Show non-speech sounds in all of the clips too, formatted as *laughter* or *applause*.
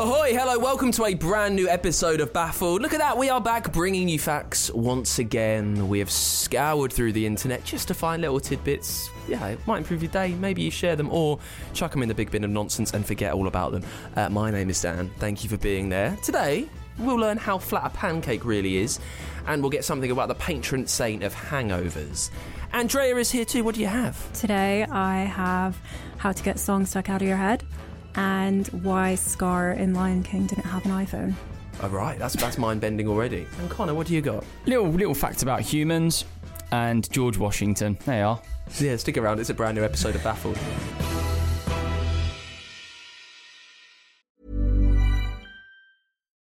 Ahoy, hello, welcome to a brand new episode of Baffled. Look at that, we are back bringing you facts once again. We have scoured through the internet just to find little tidbits. Yeah, it might improve your day. Maybe you share them or chuck them in the big bin of nonsense and forget all about them. Uh, my name is Dan. Thank you for being there. Today, we'll learn how flat a pancake really is, and we'll get something about the patron saint of hangovers. Andrea is here too. What do you have? Today I have how to get songs stuck out of your head and why Scar in Lion King didn't have an iPhone. All right, that's that's mind bending already. And Conor, what do you got? Little little fact about humans and George Washington. There you are. Yeah, stick around. It's a brand new episode of Baffled.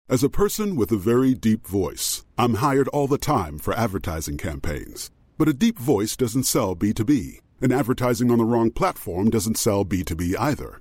As a person with a very deep voice, I'm hired all the time for advertising campaigns. But a deep voice doesn't sell B2B, and advertising on the wrong platform doesn't sell B2B either.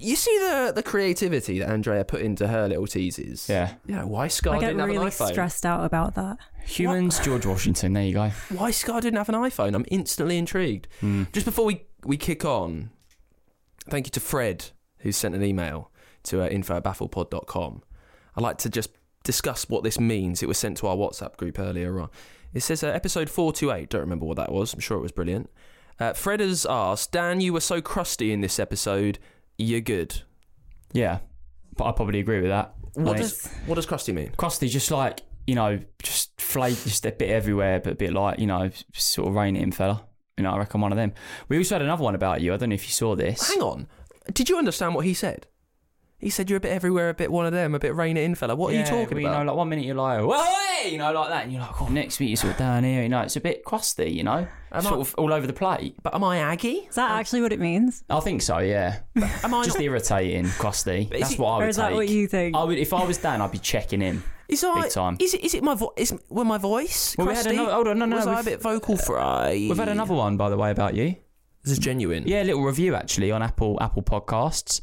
You see the the creativity that Andrea put into her little teases. Yeah. Yeah. Why Scar I get didn't have really an iPhone? stressed out about that. Humans, George Washington. There you go. Why Scar didn't have an iPhone? I'm instantly intrigued. Just before we we kick on, thank you to Fred who sent an email to uh, info at baffledpod.com. I'd like to just discuss what this means. It was sent to our WhatsApp group earlier on. It says uh, episode 428. Don't remember what that was. I'm sure it was brilliant. Uh, Fred has asked, Dan, you were so crusty in this episode. You're good. Yeah, but I probably agree with that. What I does what does crusty mean? crusty? Just like you know, just flake, just a bit everywhere, but a bit like you know, sort of rain it in, fella. You know, I reckon one of them. We also had another one about you. I don't know if you saw this. Hang on. Did you understand what he said? He said you're a bit everywhere, a bit one of them, a bit rain it in, fella. What are you talking well, about? You know, like one minute you're like, well, hey, you know, like that, and you're like, oh, next week you're sort of down here. You know, it's a bit crusty. You know, Am sort I- of all over the plate. but am I Aggie? Is that actually what it means? I think so. Yeah, Am I just not? irritating, crusty. But is That's it- what I would Or is that take. what you think? I would, if I was Dan, I'd be checking in. Is I, Big time. Is it? Is it my voice? Is were my voice? Well, we had crusty? another- hold on, no, no, Was I a we've- bit vocal fry? We've had another one, by the way, about you. This is genuine. Yeah, a little review actually on Apple Apple Podcasts.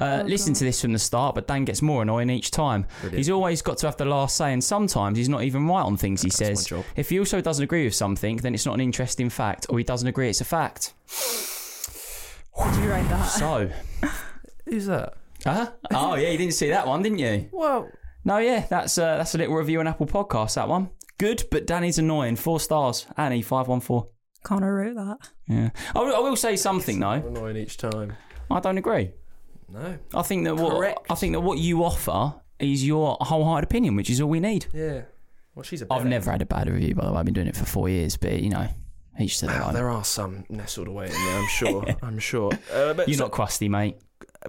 Uh, listen to this from the start, but Dan gets more annoying each time. He's always got to have the last say, and sometimes he's not even right on things he That's says. If he also doesn't agree with something, then it's not an interesting fact, or he doesn't agree it's a fact. Did you write that? So, *laughs* Who's that? uh oh yeah, you didn't see that one, didn't you? Well, No, yeah, that's uh, that's a little review on Apple Podcasts. That one, good, but Danny's annoying. Four stars. Annie five one four. Conor wrote that. Yeah, I will, I will say something though. annoying each time. I don't agree. No. I think that what Correct. I think that what you offer is your wholehearted opinion, which is all we need. Yeah. Well, she's a. I've bit- never had a bad review, by the way. I've been doing it for four years, but you know, each to their Wow, own. there are some nestled away in there. I'm sure. *laughs* I'm sure. Uh, but You're so- not crusty, mate.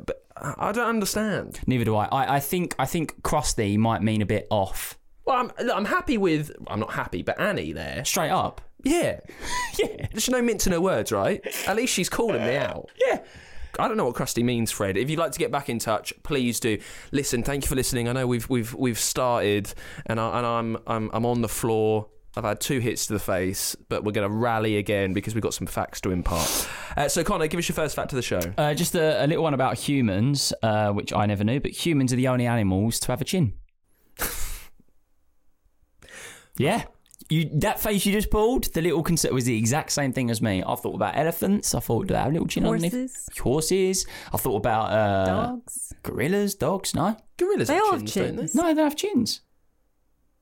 But I I don't understand. Neither do I. I. I think I think crusty might mean a bit off. Well, I'm, look, I'm happy with. I'm not happy, but Annie there. Straight up. Yeah. *laughs* Yeah. There's no minting her words, right? At least she's calling me out. Yeah. I don't know what crusty means, Fred. If you'd like to get back in touch, please do. Listen, thank you for listening. I know we've we've we've started, and I, and I'm I'm I'm on the floor. I've had two hits to the face, but we're going to rally again because we've got some facts to impart. Uh, so, Conor, give us your first fact of the show. Uh, just a, a little one about humans, uh, which I never knew, but humans are the only animals to have a chin. Yeah. You that face you just pulled, the little concept was the exact same thing as me. I thought about elephants. I thought about a little chin underneath. Horses. Horses. I thought about uh, Dogs. gorillas, dogs. No, Gorillas They have all have chins, don't they? chins. no, they don't have chins.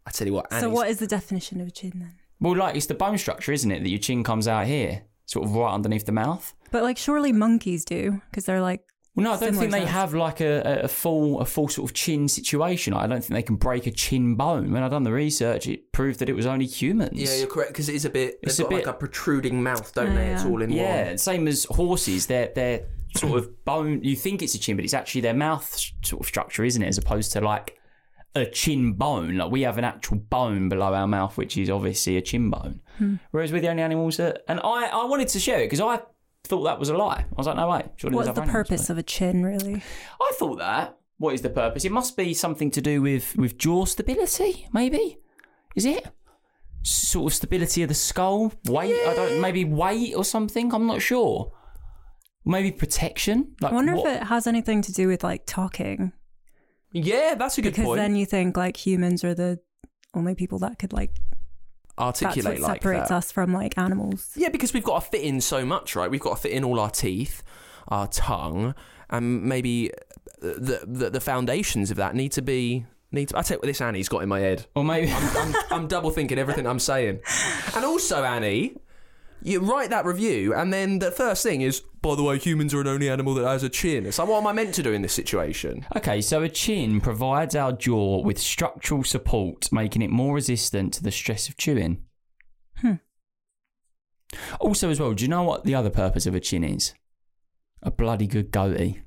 I tell you what, Annie's, So what is the definition of a chin then? Well, like it's the bone structure, isn't it? That your chin comes out here, sort of right underneath the mouth. But like surely monkeys do because they're like Well, no, I don't think they size. have like a, a full a full sort of chin situation. I don't think they can break a chin bone. When I done the research, it proved that it was only humans. Yeah, you're correct because it is a bit. They've It's a got bit- like a protruding mouth, don't Oh, they? It's all in Yeah, one. Yeah, same as horses. They're they're sort of bone. You think it's a chin, but it's actually their mouth sort of structure, isn't it? As opposed to like a chin bone. Like we have an actual bone below our mouth, which is obviously a chin bone. Hmm. Whereas we're the only animals that. And I I wanted to share it because I thought that was a lie. I was like, no way. Surely what's the animals, purpose of a chin really? I thought that. What is the purpose? It must be something to do with with jaw stability, maybe. Is it? Sort of stability of the skull, weight. I don't. Maybe weight or something. I'm not sure. Maybe protection. Like I wonder what- if it has anything to do with like talking Yeah, that's a good because point. Because then you think like humans are the only people that could like Articulate what like separates that. us from like animals. Yeah, because we've got to fit in so much, right? We've got to fit in all our teeth, our tongue, and maybe the the, the foundations of that need to be. Need to, I take you what this Annie's got in my head. or maybe. I'm, I'm double thinking everything I'm saying. And also, Annie, you write that review, and then the first thing is, by the way, humans are an only animal that has a chin. It's like, what am I meant to do in this situation? Okay, so a chin provides our jaw with structural support, making it more resistant to the stress of chewing. Hmm. Also, as well, do you know what the other purpose of a chin is? A bloody good goatee.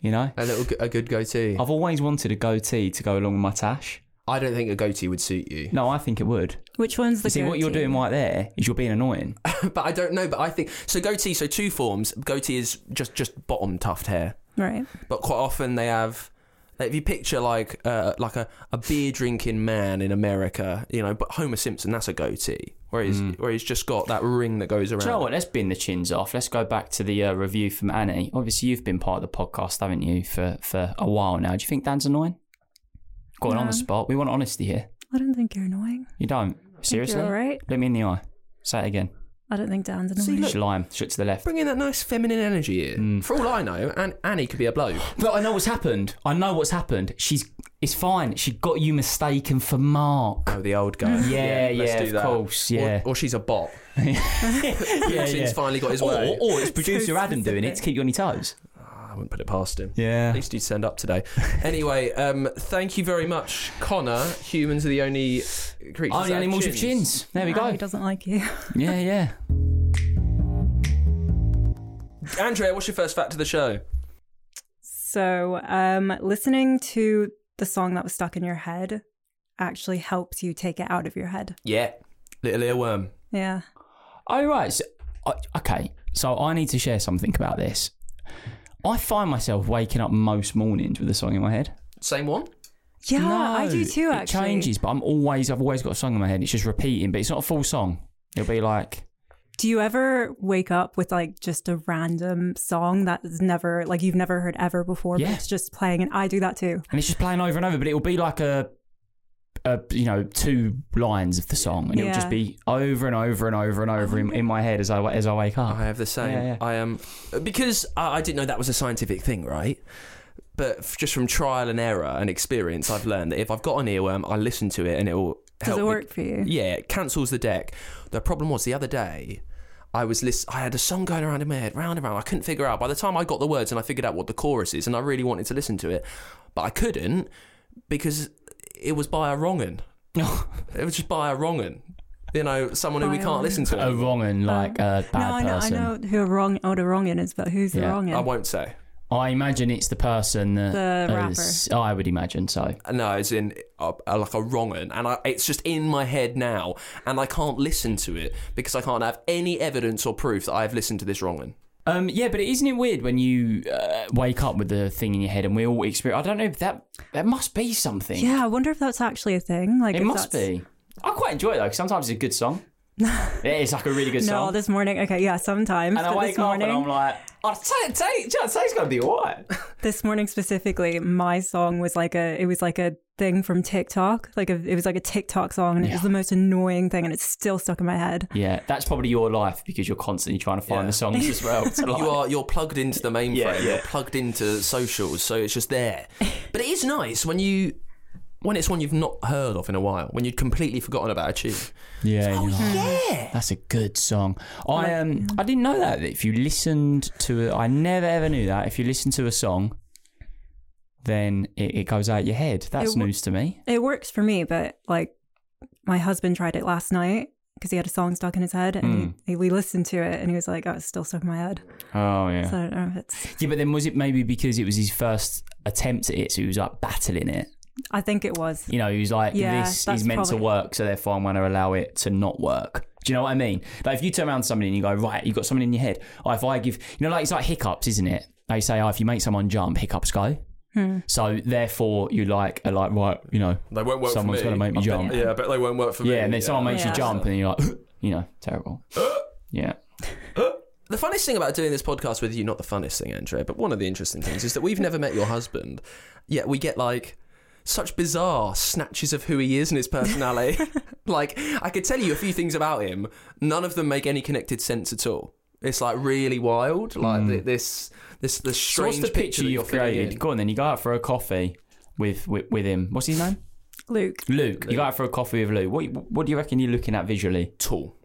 You know? A little, a good goatee. I've always wanted a goatee to go along with my tash. I don't think a goatee would suit you. No, I think it would. Which one's the You see, what you're doing right there is you're being annoying. *laughs* but I don't know. But I think so. Goatee. So two forms. Goatee is just just bottom tuft hair. Right. but quite often they have like, if you picture like uh, like a, a beer drinking man in America, you know, but Homer Simpson that's a goatee, where he's where he's just got that ring that goes around. Do you know what? Let's bin the chins off. Let's go back to the uh, review from Annie. Obviously, you've been part of the podcast, haven't you, for, for a while now. Do you think Dan's annoying? Going on the spot. We want honesty here. I don't think you're annoying. You don't? Seriously? you're all right. Look me in the eye. Say it again. I don't think Dan's See, annoying. look- Just lie. Shut to the left. Bring in that nice feminine energy in. Mm. For all I know, and Annie could be a bloke. *gasps* But I know what's happened. I know what's happened. She's. It's fine. She got you mistaken for Mark. Oh, the old guy. *laughs* Yeah, let's yeah, do of that. course, yeah. Or, she's a bot. *laughs* *laughs* yeah, Putin's finally got his way. Or, or it's producer So Adam doing it to keep you on your toes. I wouldn't put it past him. Yeah. At least he'd stand up today. *laughs* anyway, um, thank you very much, Conor. Humans are the only creatures. Only that have animals with chins. There we go. He doesn't like you. *laughs* Yeah, yeah. Andrea, what's your first fact of the show? So, um, listening to the song that was stuck in your head actually helps you take it out of your head. Yeah, little earworm. Yeah. Oh right. So, I okay. So I need to share something about this. I find myself waking up most mornings with a song in my head. Same one. Yeah, I do too, It changes, but I'm always I've always got a song in my head. It's just repeating, but it's not a full song. It'll be like Do you ever wake up with like just a random song that is never, like you've never heard ever before, Yeah. but it's just playing? And I do that too. and it's just playing over and over, but it'll be like a a you know, two lines of the song and it'll just be over and over and over and over in, in my head as I as I wake up. I have the same. Yeah, yeah. I am because I, I didn't know that was a scientific thing, right? But f- just from trial and error and experience, I've learned that if I've got an earworm, I listen to it and it will. Does help it me- work for you? Yeah, it cancels the deck. The problem was the other day. I was list- I had a song going around in my head, round and round. I couldn't figure out. By the time I got the words and I figured out what the chorus is, and I really wanted to listen to it, but I couldn't because it was by a wrong'un. *laughs* it was just by a wrong'un. You know, someone who we By a can't listen to. a wrong and like a bad no, I know, person. I know who a wrong, oh, the wrong in is, but who's the Yeah. wrong in? I won't say. I imagine it's the person that The has- I would imagine so. No, as in uh, uh, like a wrong un, and I, it's just in my head now, and I can't listen to it because I can't have any evidence or proof that I have listened to this wrong un. Um, yeah, but isn't it weird when you uh, wake up with the thing in your head and we all experience? I don't know if that that must be something. yeah, I wonder if that's actually a thing. Like, it must that's- be. I quite enjoy it though. 'cause sometimes it's a good song. *laughs* yeah, it's like a really good No, song. No, this morning. Okay, yeah, sometimes. and I wake this up morning, and I'm like, Oh, I'd say, say, I'd say it's gonna be alright. *laughs* This morning specifically, my song was like a it was like a thing from TikTok. Like a, it was like a TikTok song, and it was the most annoying thing, and it's still stuck in my head. Yeah, that's probably your life because you're constantly trying to find Yeah. the songs as well. *laughs* to like- You are you're plugged into the mainframe. Yeah, yeah. You're plugged into socials, so it's just there. *laughs* But it is nice when you when it's one you've not heard of in a while, when you'd completely forgotten about a tune. yeah, you're like, Yeah. That's a good song. I um I didn't know that. that If you listened to it, I never ever knew that. If you listen to a song, then it, it goes out your head. That's It w- news to me. It works for me, but like my husband tried it last night because he had a song stuck in his head, and Hmm. he, we listened to it, and he was like, "Oh, it's still stuck in my head." Oh yeah. So I don't know if it's. yeah, but then was it maybe because it was his first attempt at it, so he was like battling it? I think it was. You know, he was like, Yeah, "This is meant to work, so therefore I'm going to allow it to not work." Do you know what I mean? Like if you turn around to somebody and you go, "Right, you've got something in your head," or if I give, you know, like it's like hiccups, isn't it? They say, "Oh, if you make someone jump, hiccups go." Hmm. So therefore, you like are like right, you know, They won't work Someone's gonna make me I bet- jump. Yeah, I bet they won't work for me. yeah, and then someone makes Yeah. you jump, and you're like, *gasps* you know, terrible. *gasps* yeah, *gasps* The funniest thing about doing this podcast with you, not the funniest thing, Andrea, but one of the interesting things is that we've never met your husband, yet we get like such bizarre snatches of who he is and his personality. *laughs* like, I could tell you a few things about him, none of them make any connected sense at all. It's like really wild, like th- this, this, this. So strange what's the picture that you've you're filling created? in. Go on, then you go out for a coffee with with, with him. What's his name? Luke. Luke. You go out for a coffee with Luke. What what do you reckon you're looking at visually? Tall,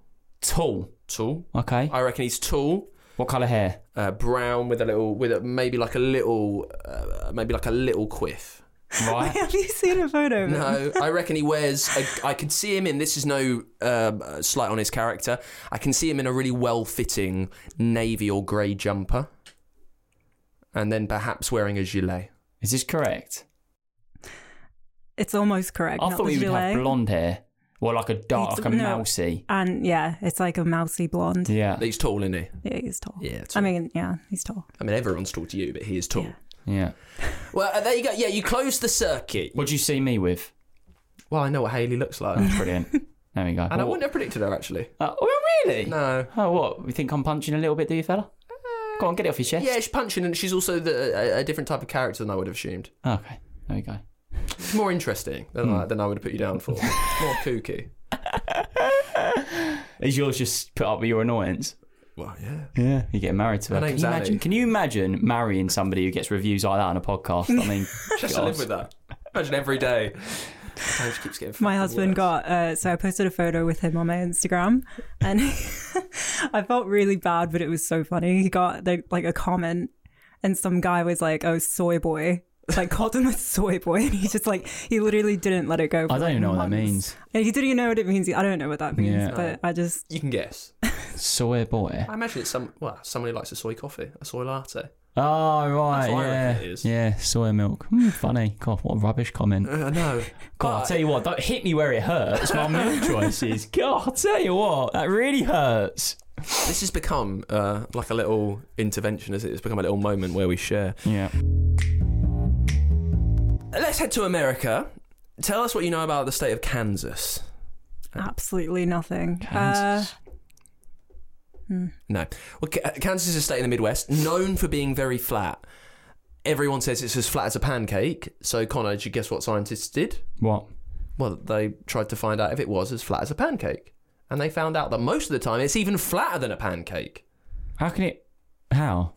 Tall. tall. Okay. I reckon he's tall. What colour hair? Uh, brown with a little, with a, maybe like a little, uh, maybe like a little quiff. Right. *laughs* Have you seen a photo? Of him? No, I reckon he wears. A, I can see him in. This is no um, uh, slight on his character. I can see him in a really well-fitting navy or grey jumper, and then perhaps wearing a gilet. Is this correct? It's almost correct. I not thought the we would have blonde hair. Well, like a dark, He's- like a no. mousy. And yeah, it's like a mousy blonde. Yeah. He's tall, isn't he? Yeah, he's tall. Yeah, I tall. mean, yeah, he's tall. I mean, everyone's tall to you, but he is tall. Yeah. Yeah. Well, uh, there you go. Yeah, you closed the circuit. What do you see me with? Well, I know what Haley looks like, That's Brilliant. There we go. and I wouldn't have predicted her actually. Uh, oh, really? No. Oh, what? You think I'm punching a little bit, do you, fella? Go on, get it off your chest. Yeah, she's punching, and she's also the, a, a different type of character than I would have assumed. Okay. There we go. It's more interesting than, I, than I would have put you down for. *laughs* more kooky. Is yours just put up with your annoyance? Well, yeah. Yeah. you get married to her. Her Can name's you, imagine, can you imagine marrying somebody who gets reviews like that on a podcast? I mean, *laughs* Just to God. live with that. Imagine every day. Sometimes she keeps getting My fucking husband worse. got uh, so I posted a photo with him on my Instagram, and *laughs* I felt really bad, but it was so funny. He got like, like a comment, and some guy was like, "Oh, soy boy." Like *laughs* called him a soy boy, and he just like he literally didn't let it go. For I don't like even know what that months. means. And he didn't even know what it means. I don't know what that means, Yeah. but I just You can guess. Soy boy. I imagine it's some. Well, somebody likes a soy coffee, a soy latte. Oh, right. That's what yeah. reckon it is. Yeah, soy milk. Hmm, funny. God, what a rubbish comment. Uh, no. *laughs* God, I'll tell you what, don't hit me where it hurts. My milk *laughs* choices. God, I'll tell you what, that really hurts. This has become uh, like a little intervention, as it? It's become a little moment where we share. Yeah. Let's head to America. Tell us what you know about the state of Kansas. absolutely nothing. Kansas. No. Well, K- Kansas is a state in the Midwest known for being very flat. Everyone says it's as flat as a pancake. So, Conor, did you guess what scientists did? What? Well, they tried to find out if it was as flat as a pancake. And they found out that most of the time it's even flatter than a pancake. How can it. How?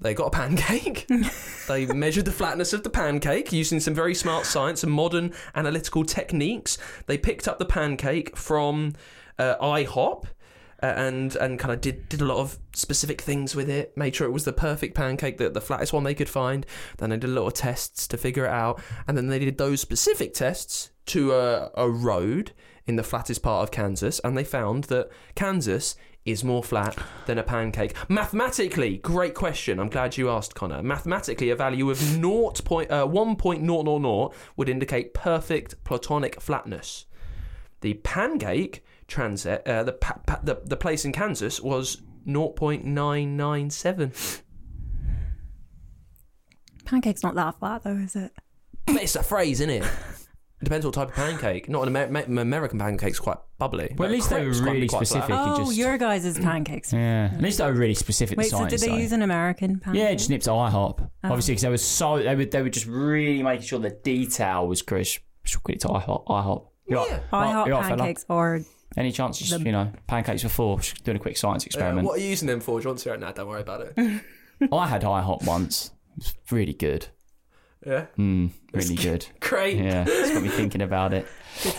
They got a pancake. *laughs* they measured the flatness of the pancake using some very smart science and modern analytical techniques. They picked up the pancake from uh, IHOP. And and kind of did did a lot of specific things with it. Made sure it was the perfect pancake, the the flattest one they could find. Then they did a lot of tests to figure it out, and then they did those specific tests to a, a road in the flattest part of Kansas, and they found that Kansas is more flat than a pancake. Mathematically, great question. I'm glad you asked, Conor. Mathematically, a value of 0. Point, uh, 1.000 would indicate perfect platonic flatness. The pancake transit, uh, the, pa- pa- the the place in Kansas was 0.997. Pancake's not that flat though, is it? But it's a phrase, isn't it? Depends what type of pancake. Not an Amer- Ma- American pancake's quite bubbly. Well, at least they were crepes really quite flat. specific. you Oh, just- your guys' pancakes. Yeah, at least they were really specific. Wait, the so science, did they though. use an American pancake? Yeah, it just nipped to IHOP. Oh. Obviously, because they were so they were they were just really making sure the detail was crisp. Should it to IHOP. IHOP. You're. Yeah. Right, IHOP you're right, fella. pancakes or Any chance? Just you know, pancakes before just doing a quick science experiment. what are you using them for? Do you want to? No, don't worry about it. *laughs* I had IHOP once. It was really good. yeah. Mm, really *laughs* good. Great. Yeah, it's got me *laughs* thinking about it.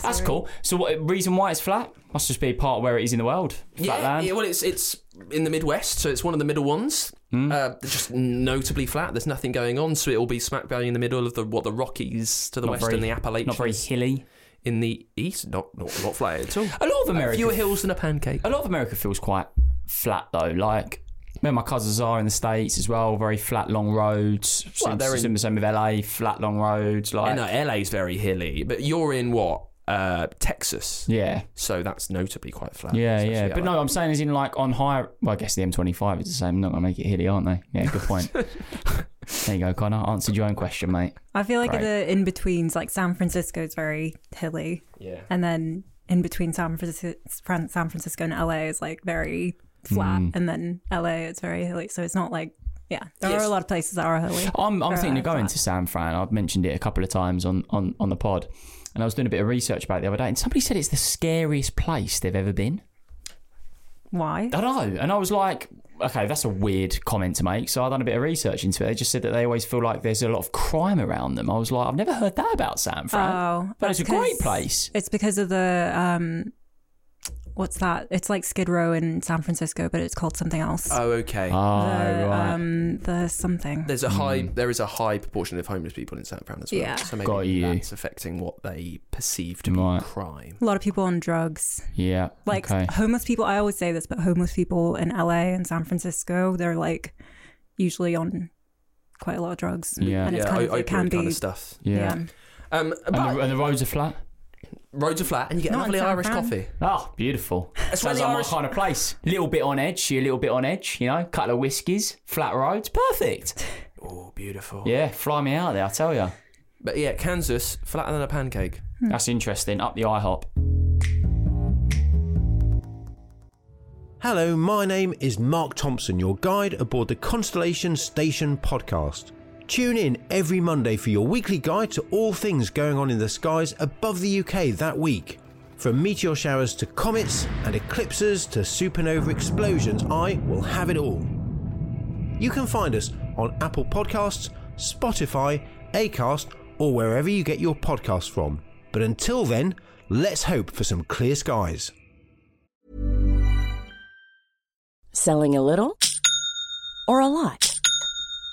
That's cool. So, what reason why it's flat? Must just be part of where it is in the world. Flat Yeah, land. yeah, well, it's it's in the Midwest, so it's one of the middle ones. Hmm. Uh, just notably flat. There's nothing going on, so it'll be smack bang in the middle of the what the Rockies to the Not west very- and the Appalachians. Not very hilly. In the east. Not not not flat at all. A lot of America. Fewer hills than a pancake. a lot of America feels quite flat though. Like where my cousins are in the states as well, very flat, long roads. Well, they're in- same- same with LA, flat, long roads. Like no, LA's very hilly, but you're in what? Uh, Texas. yeah, So that's notably quite flat. yeah, especially yeah. But LA. no, I'm saying is in like on higher. Well, I guess the M25 is the same. Not gonna make it hilly, aren't they? Yeah, good point. *laughs* there you go, Conor. Answered your own question, mate. I feel like Great. the in betweens, like San Francisco is very hilly, Yeah. and then in between San Francisco, San Francisco and LA is like very flat, Mm. and then LA it's very hilly. So it's not like yeah, there Yes. are a lot of places that are hilly. I'm, I'm thinking of going flat. to San Fran. I've mentioned it a couple of times on, on, on the pod. And I was doing a bit of research about it the other day, and somebody said it's the scariest place they've ever been. Why? I don't know. And I was like, okay, that's a weird comment to make. So I done a bit of research into it. They just said that they always feel like there's a lot of crime around them. I was like, I've never heard that about San Fran. Oh, but it's a great place. It's because of the um, what's that? It's like Skid Row in San Francisco, but it's called something else. Oh, okay. Oh, the, right. um, the something. There's a high. There is a high proportion of homeless people in San Fran as well. Yeah. So maybe Got you. that's affecting what they perceive to be Right. crime. a lot of people on drugs. yeah. Like okay. homeless people, I always say this, but homeless people in LA and San Francisco, they're like usually on quite a lot of drugs. Yeah. and it's yeah, kind of, o- it can be. kind of stuff. Yeah. Um, And the, and the roads are flat? Roads are flat, and you get Not lovely San Irish Fran. coffee. Oh, beautiful. That's Sounds really like my kind of place. A little bit on edge, you're a little bit on edge, you know, couple of whiskies, flat roads, perfect. *laughs* Oh, beautiful. Yeah, fly me out there, I tell you. But yeah, Kansas flatter than a pancake. Hmm. That's interesting. Up the IHOP. Hello, my name is Mark Thompson, your guide aboard the Constellation Station podcast. Tune in every Monday for your weekly guide to all things going on in the skies above the UK that week. From meteor showers to comets and eclipses to supernova explosions, I will have it all. You can find us on Apple Podcasts, Spotify, Acast, or wherever you get your podcasts from. But until then, let's hope for some clear skies. Selling a little or a lot?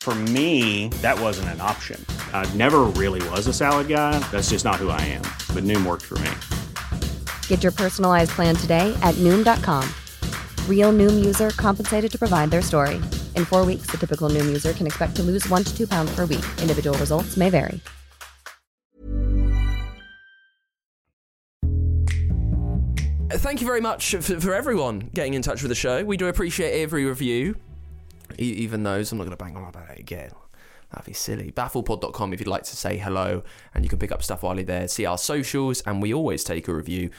For me, that wasn't an option. I never really was a salad guy. That's just not who I am. But Noom worked for me. Get your personalized plan today at Noom.com. Real Noom user compensated to provide their story. In four weeks, the typical Noom user can expect to lose one to two pounds per week. Individual results may vary. Thank you very much for, for everyone getting in touch with the show. We do appreciate every review, even those. I'm not going to bang on about it again. That'd be silly. Baffledpod.com if you'd like to say hello, and you can pick up stuff while you're there. See our socials, and we always take a review,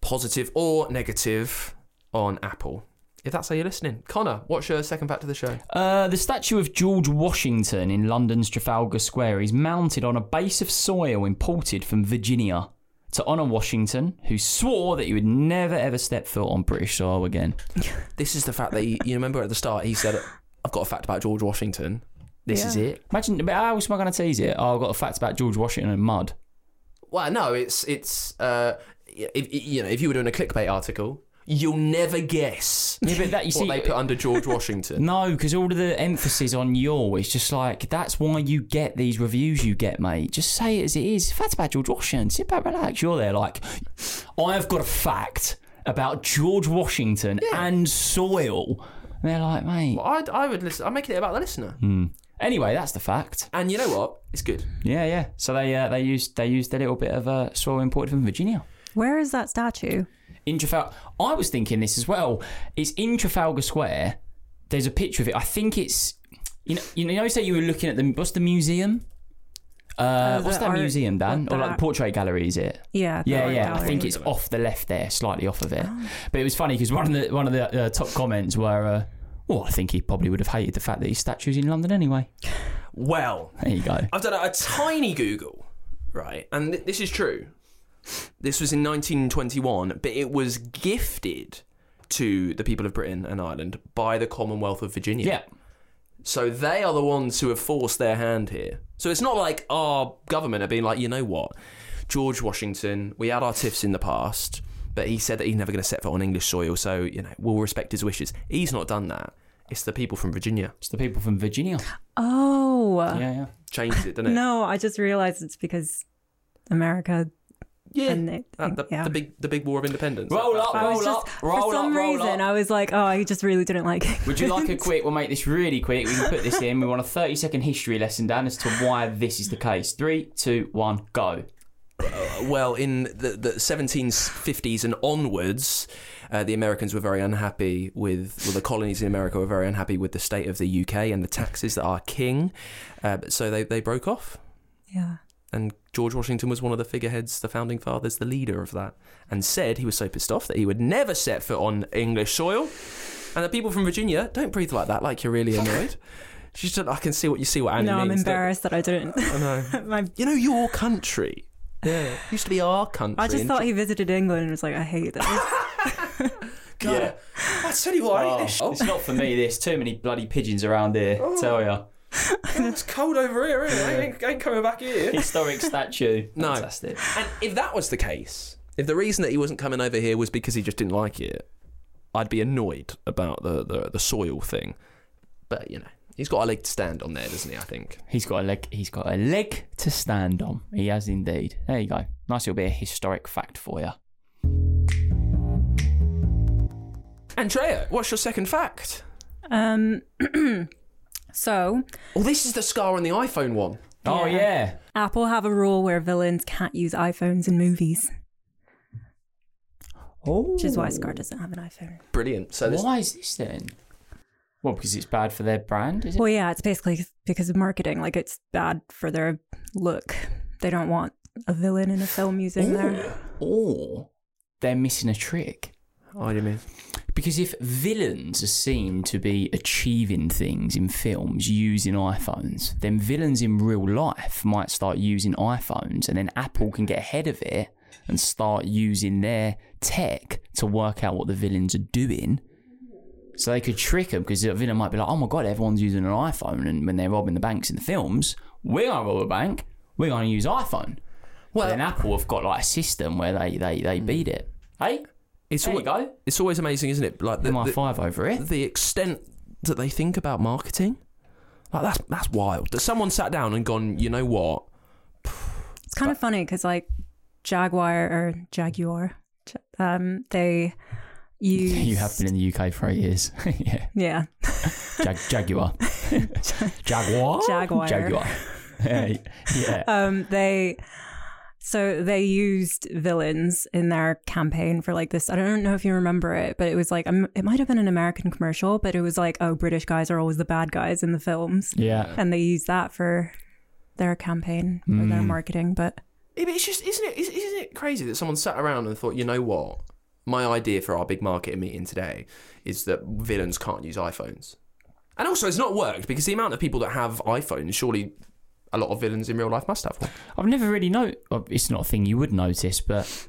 positive or negative, on Apple. If that's how you're listening. Conor, what's your second fact of the show? Uh, the statue of George Washington in London's Trafalgar Square is mounted on a base of soil imported from Virginia to honour Washington, who swore that he would never ever step foot on British soil again. *laughs* This is the fact that he, you remember at the start he said, "I've got a fact about George Washington." This is Yeah. it. Imagine, but how else am I going to tease it? Oh, I've got a fact about George Washington and mud. Well, no, it's it's uh, if, you know if you were doing a clickbait article, you'll never guess Yeah, but that you what see, they put under George Washington. *laughs* No, because all of the emphasis on your it's just like that's why you get these reviews you get, mate. Just say it as it is. Fact about George Washington. Sit back, relax. You're there, like I've got a fact about George Washington and soil. And they're like, mate. Well, I'd, I would listen. I'm making it about the listener, Anyway, that's the fact. and you know what? It's good. Yeah, yeah. So they uh, they used they used a little bit of uh, soil imported from Virginia. Where is that statue? In Trafalgar. I was thinking this as well. It's in Trafalgar Square. There's a picture of it. I think it's you know you know say you were looking at the what's the museum? Uh, Oh, what's that art- museum, Dan? what Or like the portrait gallery? Is it? Yeah. the Yeah, art yeah. I think it's off the left there, slightly off of it. Oh. But it was funny because one of the one of the uh, top comments were, uh, "Well, I think he probably would have hated the fact that his statue's in London anyway." Well, There you go. I've done a, a tiny Google, right, and th- this is true. This was in 1921, but it was gifted to the people of Britain and Ireland by the Commonwealth of Virginia. Yeah. So they are the ones who have forced their hand here. So it's not like our government have been like, you know what, George Washington, we had our tiffs in the past, but he said that he's never going to set foot on English soil, so you know we'll respect his wishes. He's not done that. It's the people from Virginia It's the people from Virginia. Oh. Yeah, yeah. changed it, didn't it? No, I just realized it's because America. Yeah, and they Uh, the, yeah. the big the big war of independence. Roll That's up, why- I was Roll just up, for some up, roll reason up. I was like, oh, I just really didn't like it. Would you like a *laughs* quick? We'll make this really quick. We can put this in. We want a 30 second history lesson, Dan, as to why this is the case. Three, two, one, go. well, in the, the 1750s and onwards, uh, the Americans were very unhappy with, well, the colonies in America were very unhappy with the state of the UK and the taxes that are king. Uh, so they, they broke off. Yeah. And George Washington was one of the figureheads, the founding fathers, the leader of that, and said he was so pissed off that he would never set foot on English soil. And the people from Virginia don't breathe like that, like you're really *laughs* annoyed. She's just, I can see what you see what Annie No, I'm means. don't- embarrassed that I didn't. I know. *laughs* My, You know, your country. Yeah, used to be our country. I just thought he visited England and was like, I hate this. *laughs* God, I tell you what, I oh, hate this. Oh, it's not for me. There's too many bloody pigeons around here. Oh. Tell ya. It's cold over here, isn't it? I ain't, ain't coming back here. *laughs* Historic statue. *laughs* No. Fantastic. And if that was the case, if the reason that he wasn't coming over here was because he just didn't like it, I'd be annoyed about the, the, the soil thing. But, you know, he's got a leg to stand on there, doesn't he, I think? He's got a leg. He's got a leg to stand on. He has indeed. There you go. Nice little bit of historic fact for you. Andrea, what's your second fact? Um, *clears throat* so Oh, this is the scar on the iPhone one. Oh yeah. Apple have a rule where villains can't use iPhones in movies, Oh. which is why oh. Scar doesn't have an iPhone. Brilliant. So this, Why is this then? Well, because it's bad for their brand, is it? Well, yeah, it's basically because of marketing. Like, it's bad for their look. They don't want a villain in a film using their. Or they're missing a trick. Oh, you mean? Because if villains are seen to be achieving things in films using iPhones, then villains in real life might start using iPhones, and then Apple can get ahead of it and start using their tech to work out what the villains are doing. So they could trick them because the villain might be like, "Oh my god, everyone's using an iPhone," and when they're robbing the banks in the films, we're gonna rob a bank. We're gonna use iPhone. Well, Well- then Apple have got like a system where they they, they hmm. beat it. Hey, It's there you go. It's always amazing, isn't it? Like the, My the, five over it. the extent that they think about marketing. Like that's that's wild. That someone sat down and gone, you know what? It's kind of funny because, like, Jaguar or Jaguar, um, they use. *laughs* You have been in the UK for eight years. *laughs* yeah. Yeah. Jag- Jaguar. *laughs* Jaguar? Jaguar. Jaguar. yeah. yeah. Um, they So they used villains in their campaign for like this. I don't know if you remember it, but it was like um, it might have been an American commercial, but it was like, oh, British guys are always the bad guys in the films, Yeah. and they used that for their campaign for their Mm. marketing. But it's just isn't it is- isn't it crazy that someone sat around and thought, you know what, my idea for our big marketing meeting today is that villains can't use iPhones, and also it's not worked because the amount of people that have iPhones, surely a lot of villains in real life must have one. I've never really know. well, It's not a thing you would notice, but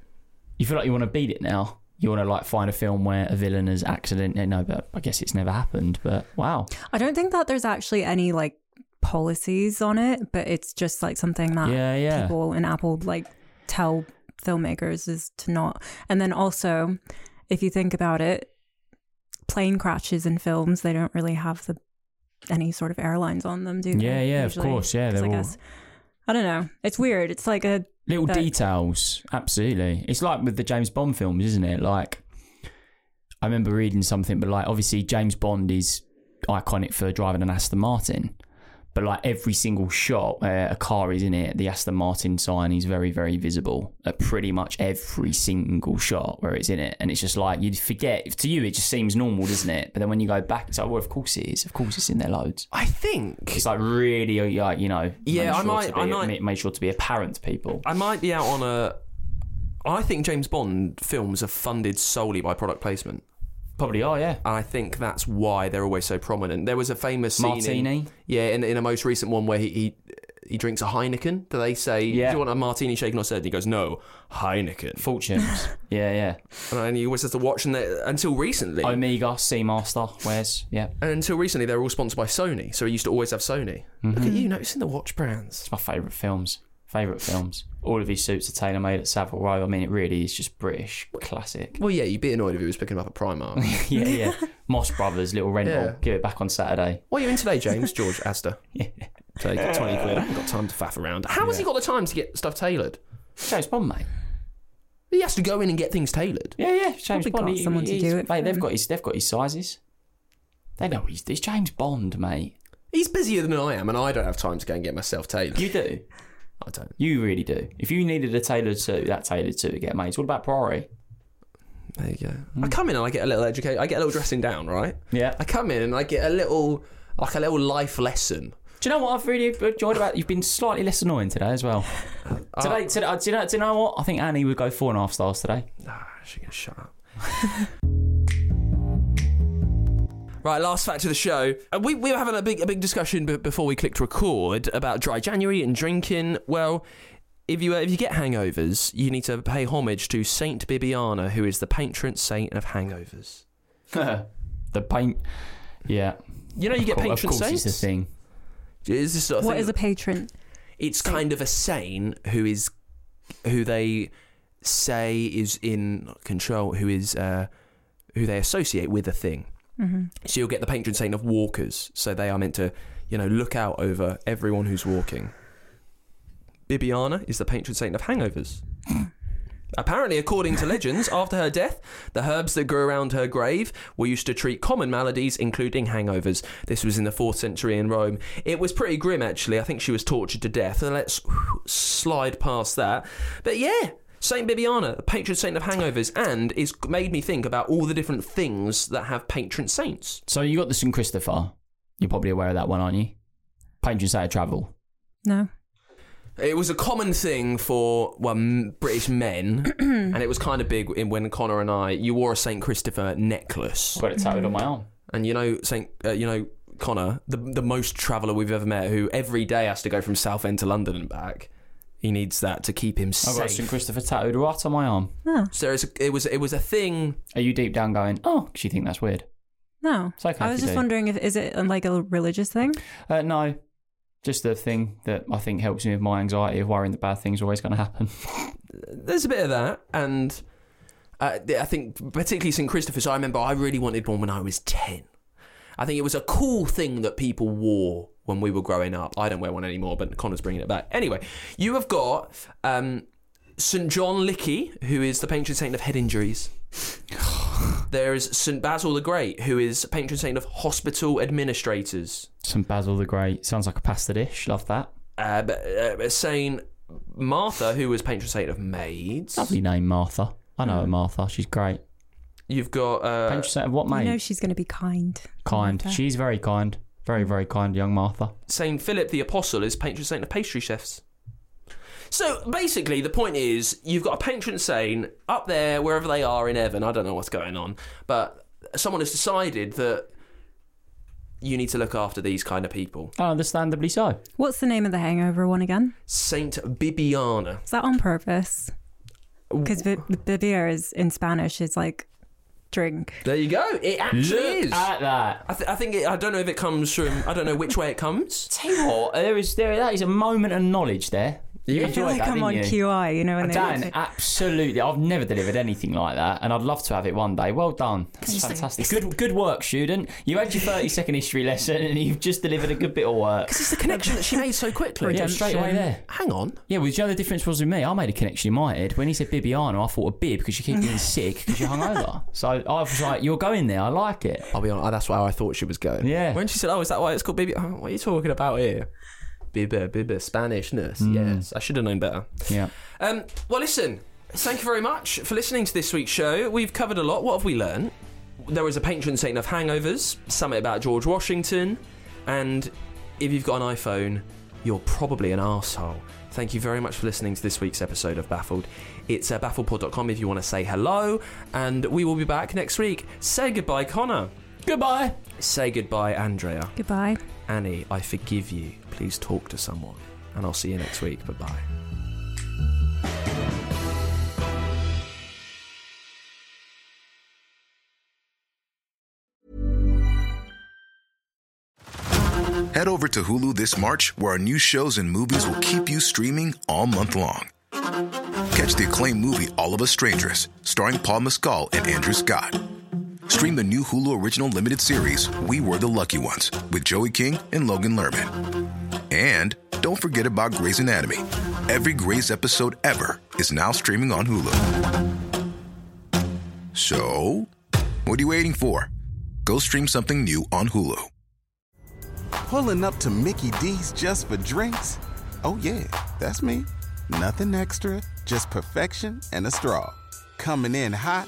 you feel like you want to beat it now. You want to like find a film where a villain has accidentally. Eh, no, but I guess it's never happened. But wow, I don't think that there's actually any like policies on it, but it's just like something that Yeah, yeah. people in Apple like tell filmmakers is to not. And then also, if you think about it, plane crashes in films they don't really have the any sort of airlines on them, do they? Yeah, yeah, of course, yeah, they're I all- guess I don't know. It's weird. It's like a little that- details. Absolutely, it's like with the James Bond films, isn't it? Like I remember reading something, but like obviously James Bond is iconic for driving an Aston Martin. But like every single shot uh, where a car is in it, the Aston Martin sign is very, very visible at pretty much every single shot where it's in it. And it's just like you'd forget. To you, it just seems normal, doesn't it? But then when you go back, it's like, well, of course it is. Of course it's in there loads. I think It's like really, uh, like you know, Yeah, made I might- be, I might- ma- made sure to be apparent to people. I might be out on a. I think James Bond films are funded solely by product placement. Probably are, yeah. And I think that's why they're always so prominent. There was a famous scene in- Martini? yeah, in, in a most recent one where he, he he drinks a Heineken. Do they say, Yeah. "Do you want a martini shaken or stirred?" And he goes, "No, Heineken." Fortunes. *laughs* yeah, yeah. And he always has to watch. And until recently, Omega, Seamaster, Where's yeah. and until recently, they were all sponsored by Sony. So he used to always have Sony. Look Mm-hmm. at you noticing the watch brands. It's my favourite films. Favourite films. All of his suits are tailor made at Savile Row. I mean, it really is just British classic. Well, yeah, you'd be annoyed if he was picking them up at Primark. *laughs* yeah, yeah. Moss Brothers, little rental. Yeah. Give it back on Saturday. what are you in today, James? George Asda. *laughs* Yeah. Take it, 20 quid. I haven't got time to faff around. How has he got the time to get stuff tailored? James Bond, mate. He has to go in and get things tailored. Yeah, yeah. James Probably Bond. got he- someone to do it Mate, they've got his. They've got his sizes. They know he's. It's James Bond, mate. He's busier than I am, and I don't have time to go and get myself tailored. You do. *laughs* I don't. You really do. If you needed a tailored suit, that tailored suit would get made. It's all about priority. There you go. I come in and I get a little educate. I get a little dressing down, right? Yeah. I come in and I get a little, like a little life lesson. Do you know what I've really enjoyed about? You've been slightly less annoying today as well. *laughs* Today, today uh, do, you know, do you know what? I think Annie would go four and a half stars today. Ah, she can shut up. *laughs* Right, last fact of the show. Uh, We, we were having a big a big discussion b- before we clicked record about dry January and drinking. Well, if you uh, if you get hangovers, you need to pay homage to Saint Bibiana, who is the patron saint of hangovers. *laughs* the paint. Yeah. You know, you get Of course- patron Of course, saints. it's the thing. Is this sort of what thing is a patron? it's kind of a saint who is who they say is in control who is uh who they associate with a thing Mm-hmm. so you'll get the patron saint of walkers so they are meant to you know look out over everyone who's walking bibiana is the patron saint of hangovers *laughs* Apparently, according to legends, after her death, the herbs that grew around her grave were used to treat common maladies, including hangovers. This was in the 4th century in Rome. It was pretty grim, actually. I think she was tortured to death. And let's *sighs* slide past that. But yeah, Saint Bibiana, the patron saint of hangovers, and it's made me think about all the different things that have patron saints. So you got the St Christopher. You're probably aware of that one, aren't you? Patron saint of travel. No. It was a common thing for well, m- British men, *clears throat* and it was kind of big in when Conor and I. You wore a Saint Christopher necklace. Got it tattooed on my arm. And you know, Saint, uh, you know, Conor, the the most traveller we've ever met, who every day has to go from Southend to London and back. He needs that to keep him safe. I've got a St. Christopher tattooed right on my arm. So there's a, it was it was a thing. Are you deep down going, oh, because you think that's weird? No. It's okay I if was you just do. wondering if is it like a religious thing? Uh, no, just a thing that I think helps me with my anxiety of worrying that bad things are always going to happen. *laughs* There's a bit of that, and uh, I think particularly St Christopher's. I remember I really wanted one when I was ten. I think it was a cool thing that people wore when we were growing up. I don't wear one anymore, but Conor's bringing it back. Anyway, you have got um, St John Licky, who is the patron saint of head injuries. *sighs* there is St Basil the Great, who is patron saint of hospital administrators. St Basil the Great sounds like a pasta dish. Love that. Uh, but, uh, Saint Martha, who was patron saint of maids. Lovely name, Martha. I know her, Martha. She's great. You've got uh, Patron saint of what, You know she's going to be kind. kind. Martha. She's very kind. Very, very kind, young Martha. Saint Philip the Apostle is patron saint of pastry chefs. So basically, the point is you've got a patron saint up there, wherever they are in heaven. I don't know what's going on, but someone has decided that you need to look after these kind of people. Understandably so. What's the name of the hangover one again? Saint Bibiana. Is that on purpose? Because bibia is in Spanish is like drink. There you go. It actually Look is. at that. I, th- I think it, I don't know if it comes from. I don't know which way it comes. *laughs* Tell you what, there is there. That is a moment of knowledge there. You I feel enjoyed like that, I'm on didn't you? QI, you know, when Dan, they absolutely. I've never delivered anything like that, and I'd love to have it one day. Well done. It's fantastic. Good, good work, student. You had your 30 second history lesson, and you've just delivered a good bit of work. Because it's the connection that she made so quickly. Yeah, straight away there. Hang on. Yeah, well, you know the difference was with me? I made a connection in my head. When he said Bibiana, I thought a bib because *sighs* you keep getting sick because you're hungover. So I was like, you're going there. I like it. I'll be honest. That's why I thought she was going. Yeah. When she said, "Oh, is that why it's called baby?" Oh, what are you talking about here? Bibba, bibba, Spanishness. Yes, I should have known better. Yeah. Um, well, listen. Thank you very much for listening to this week's show. We've covered a lot. What have we learned? There was a patron saint of hangovers, something about George Washington, and if you've got an iPhone, you're probably an asshole. Thank you very much for listening to this week's episode of Baffled. It's uh, baffledpod.com if you want to say hello, and we will be back next week. Say goodbye, Conor. Goodbye. Say goodbye, Andrea. Goodbye. Annie, I forgive you. Please talk to someone. And I'll see you next week. Bye bye. Head over to Hulu this March, where our new shows and movies will keep you streaming all month long. Catch the acclaimed movie All of Us Strangers, starring Paul Mescal and Andrew Scott. Stream the new Hulu original limited series We Were the Lucky Ones with Joey King and Logan Lerman. And don't forget about Grey's Anatomy. Every Grey's episode ever is now streaming on Hulu. So, what are you waiting for? Go stream something new on Hulu. Pulling up to Mickey D's just for drinks? Oh, yeah, that's me. Nothing extra, just perfection and a straw. Coming in hot